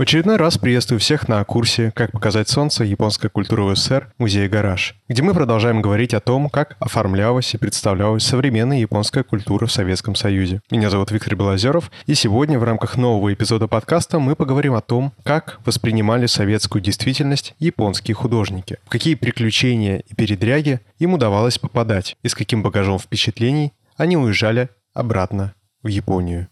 В очередной раз приветствую всех на курсе «Как показать солнце. Японская культура в СССР. Музей Гараж», где мы продолжаем говорить о том, как оформлялась и представлялась современная японская культура в Советском Союзе. Меня зовут Виктор Белозеров, и сегодня в рамках нового эпизода подкаста мы поговорим о том, как воспринимали советскую действительность японские художники, в какие приключения и передряги им удавалось попадать, и с каким багажом впечатлений они уезжали обратно в Японию.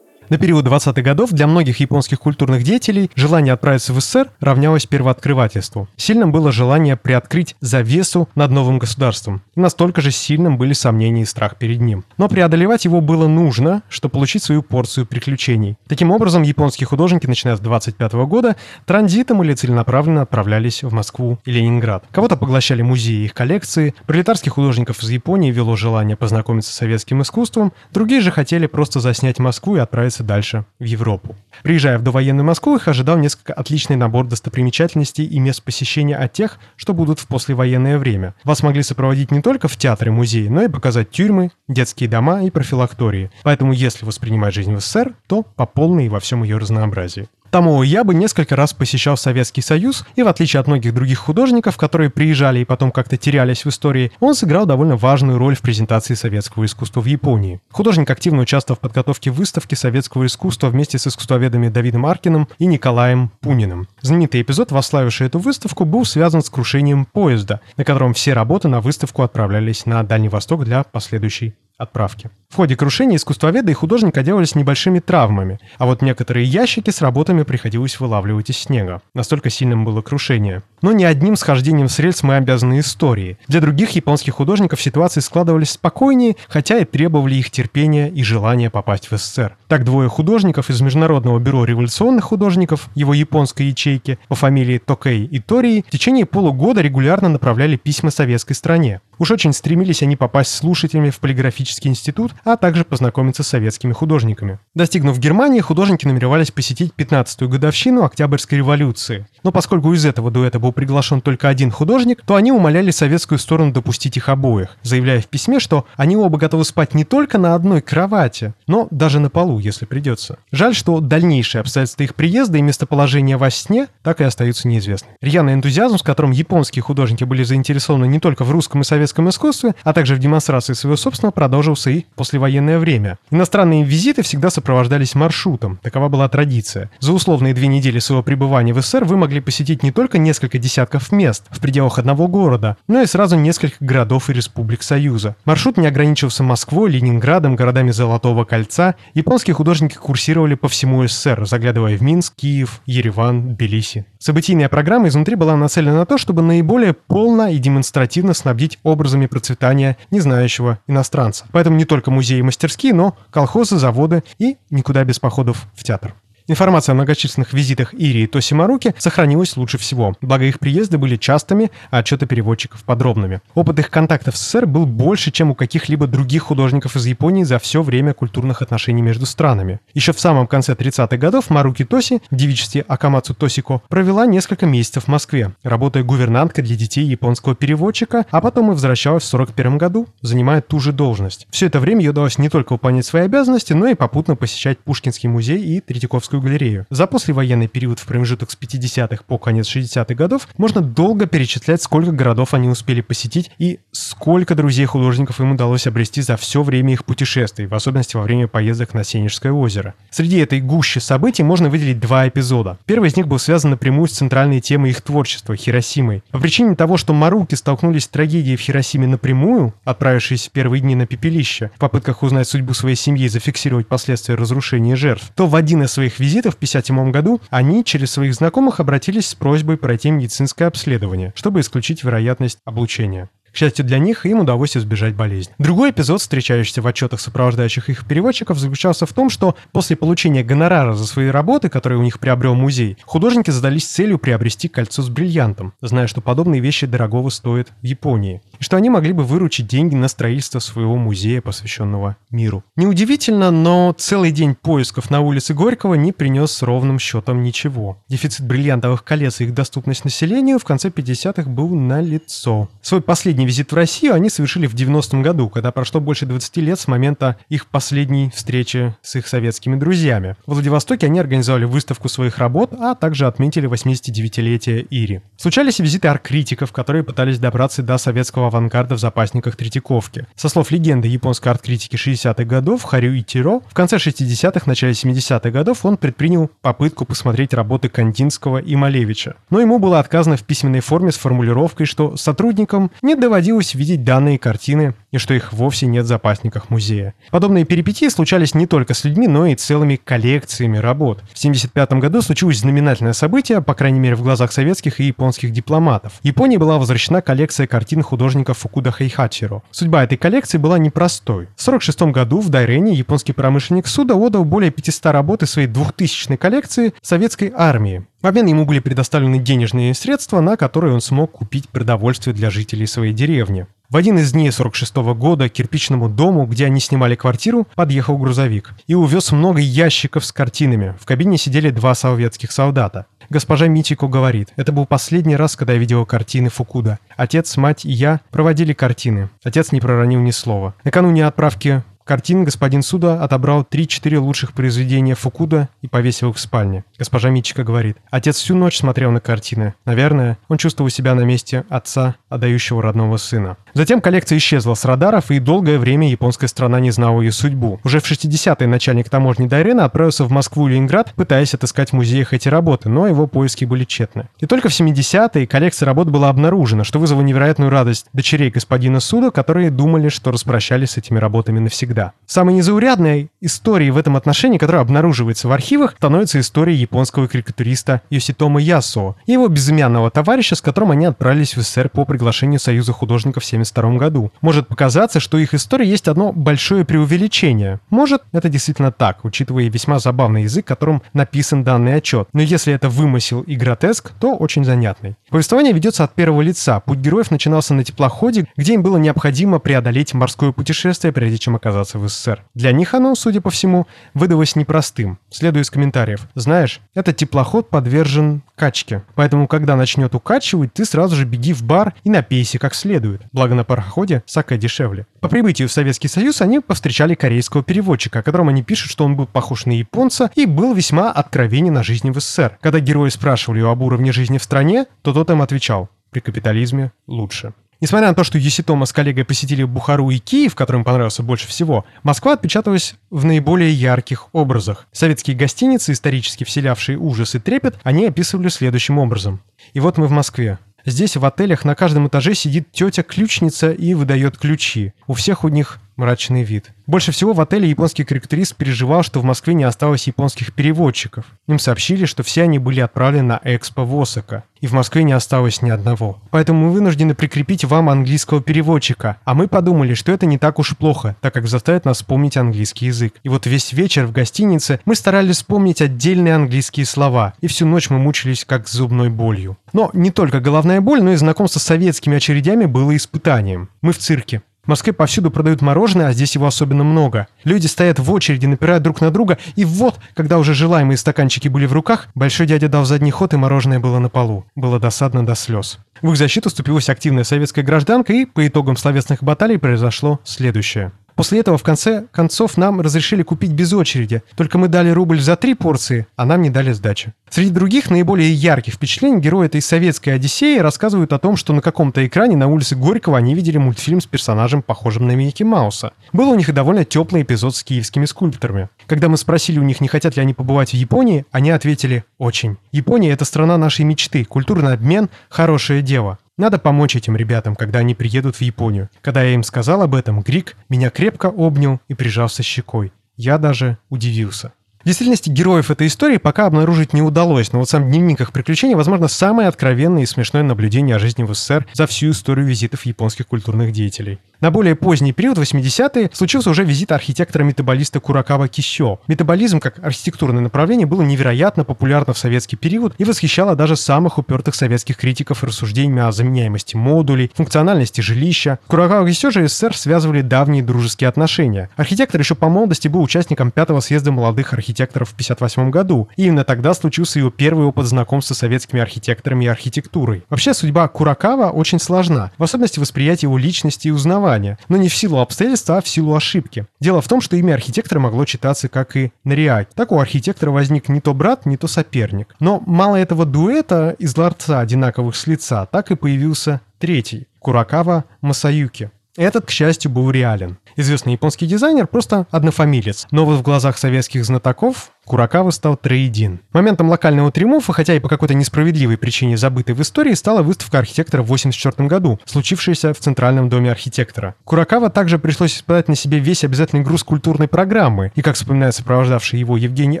На период 20-х годов для многих японских культурных деятелей желание отправиться в СССР равнялось первооткрывательству. Сильным было желание приоткрыть завесу над новым государством. И настолько же сильным были сомнения и страх перед ним. Но преодолевать его было нужно, чтобы получить свою порцию приключений. Таким образом, японские художники, начиная с 25 года, транзитом или целенаправленно отправлялись в Москву и Ленинград. Кого-то поглощали музеи их коллекции, пролетарских художников из Японии вело желание познакомиться с советским искусством, другие же хотели просто заснять Москву и отправиться дальше в Европу. Приезжая в довоенную Москву, их ожидал несколько отличный набор достопримечательностей и мест посещения от тех, что будут в послевоенное время. Вас могли сопроводить не только в театры музеи, но и показать тюрьмы, детские дома и профилактории. Поэтому если воспринимать жизнь в СССР, то по полной и во всем ее разнообразии. Тому я бы несколько раз посещал Советский Союз, и в отличие от многих других художников, которые приезжали и потом как-то терялись в истории, он сыграл довольно важную роль в презентации советского искусства в Японии. Художник активно участвовал в подготовке выставки советского искусства вместе с искусствоведами Давидом Аркиным и Николаем Пуниным. Знаменитый эпизод, восславивший эту выставку, был связан с крушением поезда, на котором все работы на выставку отправлялись на Дальний Восток для последующей отправки. В ходе крушения искусствоведы и художник отделались небольшими травмами, а вот некоторые ящики с работами приходилось вылавливать из снега. Настолько сильным было крушение. Но не одним схождением с рельс мы обязаны истории. Для других японских художников ситуации складывались спокойнее, хотя и требовали их терпения и желания попасть в СССР. Так двое художников из Международного бюро революционных художников, его японской ячейки, по фамилии Токей и Тории, в течение полугода регулярно направляли письма советской стране. Уж очень стремились они попасть слушателями в полиграфический институт, а также познакомиться с советскими художниками. Достигнув Германии, художники намеревались посетить 15-ю годовщину Октябрьской революции. Но поскольку из этого дуэта был приглашен только один художник, то они умоляли советскую сторону допустить их обоих, заявляя в письме, что они оба готовы спать не только на одной кровати, но даже на полу, если придется. Жаль, что дальнейшие обстоятельства их приезда и местоположения во сне так и остаются неизвестны. Рьяный энтузиазм, с которым японские художники были заинтересованы не только в русском и советском искусстве, а также в демонстрации своего собственного, продолжился и послевоенное время. Иностранные визиты всегда сопровождались маршрутом, такова была традиция. За условные две недели своего пребывания в СССР вы могли посетить не только несколько десятков мест в пределах одного города, но и сразу несколько городов и республик Союза. Маршрут не ограничивался Москвой, Ленинградом, городами Золотого кольца. Японские художники курсировали по всему СССР, заглядывая в Минск, Киев, Ереван, Тбилиси. Событийная программа изнутри была нацелена на то, чтобы наиболее полно и демонстративно снабдить образами процветания незнающего иностранца. Поэтому не только музеи и мастерские, но колхозы, заводы и никуда без походов в театр. Информация о многочисленных визитах Ири и Тоси сохранилась лучше всего, благо их приезды были частыми, а отчеты переводчиков подробными. Опыт их контактов с СССР был больше, чем у каких-либо других художников из Японии за все время культурных отношений между странами. Еще в самом конце 30-х годов Маруки Тоси в девичестве Акамацу Тосико провела несколько месяцев в Москве, работая гувернанткой для детей японского переводчика, а потом и возвращалась в 41 году, занимая ту же должность. Все это время ей удалось не только выполнять свои обязанности, но и попутно посещать Пушкинский музей и Третьяковскую Московскую галерею. За послевоенный период в промежуток с 50-х по конец 60-х годов можно долго перечислять, сколько городов они успели посетить и сколько друзей художников им удалось обрести за все время их путешествий, в особенности во время поездок на Сенежское озеро. Среди этой гущи событий можно выделить два эпизода. Первый из них был связан напрямую с центральной темой их творчества – Хиросимой. По причине того, что Маруки столкнулись с трагедией в Хиросиме напрямую, отправившись в первые дни на пепелище, в попытках узнать судьбу своей семьи и зафиксировать последствия разрушения жертв, то в один из своих визитов в 1957 году они через своих знакомых обратились с просьбой пройти медицинское обследование, чтобы исключить вероятность облучения. К счастью для них, им удалось избежать болезни. Другой эпизод, встречающийся в отчетах сопровождающих их переводчиков, заключался в том, что после получения гонорара за свои работы, которые у них приобрел музей, художники задались целью приобрести кольцо с бриллиантом, зная, что подобные вещи дорогого стоят в Японии, и что они могли бы выручить деньги на строительство своего музея, посвященного миру. Неудивительно, но целый день поисков на улице Горького не принес ровным счетом ничего. Дефицит бриллиантовых колец и их доступность населению в конце 50-х был налицо. Свой последний последний визит в Россию они совершили в 90-м году, когда прошло больше 20 лет с момента их последней встречи с их советскими друзьями. В Владивостоке они организовали выставку своих работ, а также отметили 89-летие Ири. Случались и визиты арт-критиков, которые пытались добраться до советского авангарда в запасниках Третьяковки. Со слов легенды японской арт-критики 60-х годов Харю Итиро, в конце 60-х, начале 70-х годов он предпринял попытку посмотреть работы Кандинского и Малевича. Но ему было отказано в письменной форме с формулировкой, что сотрудникам не доводилось видеть данные картины и что их вовсе нет в запасниках музея. Подобные перипетии случались не только с людьми, но и целыми коллекциями работ. В 1975 году случилось знаменательное событие, по крайней мере в глазах советских и японских дипломатов. Японии была возвращена коллекция картин художника Фукуда Хайхачиро. Судьба этой коллекции была непростой. В 1946 году в Дайрене японский промышленник Суда отдал более 500 работ из своей 2000 коллекции советской армии. В обмен ему были предоставлены денежные средства, на которые он смог купить продовольствие для жителей своей деревни. В один из дней 46 -го года к кирпичному дому, где они снимали квартиру, подъехал грузовик и увез много ящиков с картинами. В кабине сидели два советских солдата. Госпожа Митико говорит, это был последний раз, когда я видела картины Фукуда. Отец, мать и я проводили картины. Отец не проронил ни слова. Накануне отправки картин господин Суда отобрал 3-4 лучших произведения Фукуда и повесил их в спальне. Госпожа Мичика говорит, отец всю ночь смотрел на картины. Наверное, он чувствовал себя на месте отца, отдающего родного сына. Затем коллекция исчезла с радаров, и долгое время японская страна не знала ее судьбу. Уже в 60-е начальник таможни Дайрена отправился в Москву и Ленинград, пытаясь отыскать в музеях эти работы, но его поиски были тщетны. И только в 70-е коллекция работ была обнаружена, что вызвало невероятную радость дочерей господина Суда, которые думали, что распрощались с этими работами навсегда. Самой незаурядной историей в этом отношении, которая обнаруживается в архивах, становится история японского карикатуриста Йоситома Ясо и его безымянного товарища, с которым они отправились в СССР по приглашению Союза художников в 1972 году. Может показаться, что их история есть одно большое преувеличение. Может, это действительно так, учитывая весьма забавный язык, которым написан данный отчет. Но если это вымысел и гротеск, то очень занятный. Повествование ведется от первого лица. Путь героев начинался на теплоходе, где им было необходимо преодолеть морское путешествие, прежде чем оказаться в СССР. Для них оно, судя по всему, выдалось непростым. Следуя из комментариев. Знаешь, этот теплоход подвержен качке. Поэтому, когда начнет укачивать, ты сразу же беги в бар и напейся как следует. Благо на пароходе саке дешевле. По прибытию в Советский Союз они повстречали корейского переводчика, о котором они пишут, что он был похож на японца и был весьма откровенен на жизни в СССР. Когда герои спрашивали об уровне жизни в стране, то тот им отвечал «При капитализме лучше». Несмотря на то, что Юситома с коллегой посетили Бухару и Киев, который им понравился больше всего, Москва отпечаталась в наиболее ярких образах. Советские гостиницы, исторически вселявшие ужас и трепет, они описывали следующим образом. И вот мы в Москве. Здесь в отелях на каждом этаже сидит тетя-ключница и выдает ключи. У всех у них мрачный вид. Больше всего в отеле японский корректорист переживал, что в Москве не осталось японских переводчиков. Им сообщили, что все они были отправлены на Экспо в Осака, и в Москве не осталось ни одного. Поэтому мы вынуждены прикрепить вам английского переводчика, а мы подумали, что это не так уж плохо, так как заставит нас вспомнить английский язык. И вот весь вечер в гостинице мы старались вспомнить отдельные английские слова, и всю ночь мы мучились как с зубной болью. Но не только головная боль, но и знакомство с советскими очередями было испытанием. Мы в цирке. В Москве повсюду продают мороженое, а здесь его особенно много. Люди стоят в очереди, напирают друг на друга, и вот, когда уже желаемые стаканчики были в руках, большой дядя дал задний ход, и мороженое было на полу. Было досадно до слез. В их защиту вступилась активная советская гражданка, и по итогам словесных баталий произошло следующее. После этого, в конце концов, нам разрешили купить без очереди. Только мы дали рубль за три порции, а нам не дали сдачи. Среди других наиболее ярких впечатлений герои этой советской Одиссеи рассказывают о том, что на каком-то экране на улице Горького они видели мультфильм с персонажем, похожим на Микки Мауса. Был у них и довольно теплый эпизод с киевскими скульпторами. Когда мы спросили у них, не хотят ли они побывать в Японии, они ответили «очень». Япония – это страна нашей мечты, культурный обмен – хорошее дело. Надо помочь этим ребятам, когда они приедут в Японию. Когда я им сказал об этом, Грик меня крепко обнял и прижался щекой. Я даже удивился. В действительности героев этой истории пока обнаружить не удалось, но вот сам дневник их приключений, возможно, самое откровенное и смешное наблюдение о жизни в СССР за всю историю визитов японских культурных деятелей. На более поздний период, 80-е, случился уже визит архитектора-метаболиста Куракава Кисё. Метаболизм как архитектурное направление было невероятно популярно в советский период и восхищало даже самых упертых советских критиков рассуждениями о заменяемости модулей, функциональности жилища. Куракава Кисё же СССР связывали давние дружеские отношения. Архитектор еще по молодости был участником пятого съезда молодых архитекторов архитекторов в 1958 году. И именно тогда случился его первый опыт знакомства с советскими архитекторами и архитектурой. Вообще, судьба Куракава очень сложна, в особенности восприятие его личности и узнавания, но не в силу обстоятельств, а в силу ошибки. Дело в том, что имя архитектора могло читаться как и Нариак. Так у архитектора возник не то брат, не то соперник. Но мало этого дуэта из ларца одинаковых с лица, так и появился третий – Куракава Масаюки. Этот, к счастью, был реален. Известный японский дизайнер просто однофамилец, но вот в глазах советских знатоков Куракава стал троедин. Моментом локального триумфа, хотя и по какой-то несправедливой причине забытой в истории, стала выставка архитектора в 1984 году, случившаяся в Центральном доме архитектора. Куракава также пришлось испытать на себе весь обязательный груз культурной программы, и, как вспоминает сопровождавший его Евгений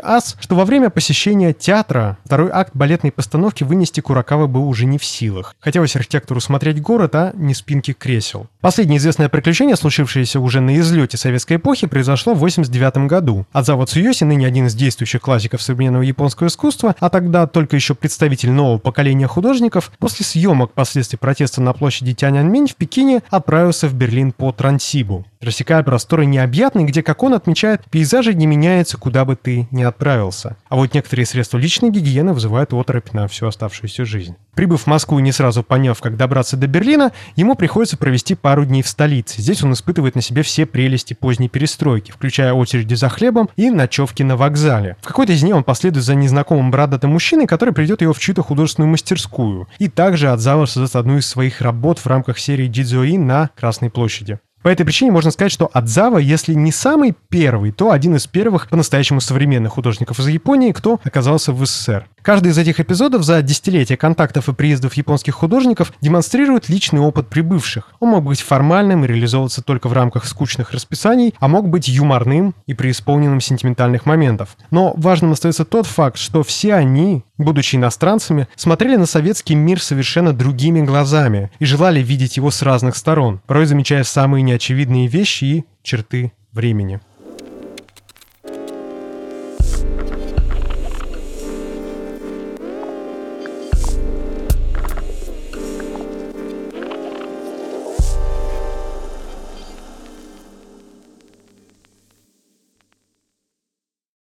Ас, что во время посещения театра второй акт балетной постановки вынести Куракава был уже не в силах. Хотелось архитектору смотреть город, а не спинки кресел. Последнее известное приключение, случившееся уже на излете советской эпохи, произошло в 1989 году. Адзава Цуёси, ныне один из действующих действующих классиков современного японского искусства, а тогда только еще представитель нового поколения художников, после съемок последствий протеста на площади Тяньаньмэнь в Пекине отправился в Берлин по Трансибу рассекая просторы необъятные, где, как он отмечает, пейзажи не меняются, куда бы ты ни отправился. А вот некоторые средства личной гигиены вызывают оторопь на всю оставшуюся жизнь. Прибыв в Москву и не сразу поняв, как добраться до Берлина, ему приходится провести пару дней в столице. Здесь он испытывает на себе все прелести поздней перестройки, включая очереди за хлебом и ночевки на вокзале. В какой-то из дней он последует за незнакомым бородатым мужчиной, который придет его в чью-то художественную мастерскую. И также от создаст одну из своих работ в рамках серии Дидзуи на Красной площади. По этой причине можно сказать, что Адзава, если не самый первый, то один из первых по-настоящему современных художников из Японии, кто оказался в СССР. Каждый из этих эпизодов за десятилетия контактов и приездов японских художников демонстрирует личный опыт прибывших. Он мог быть формальным и реализовываться только в рамках скучных расписаний, а мог быть юморным и преисполненным сентиментальных моментов. Но важным остается тот факт, что все они, будучи иностранцами, смотрели на советский мир совершенно другими глазами и желали видеть его с разных сторон, порой замечая самые неочевидные вещи и черты времени.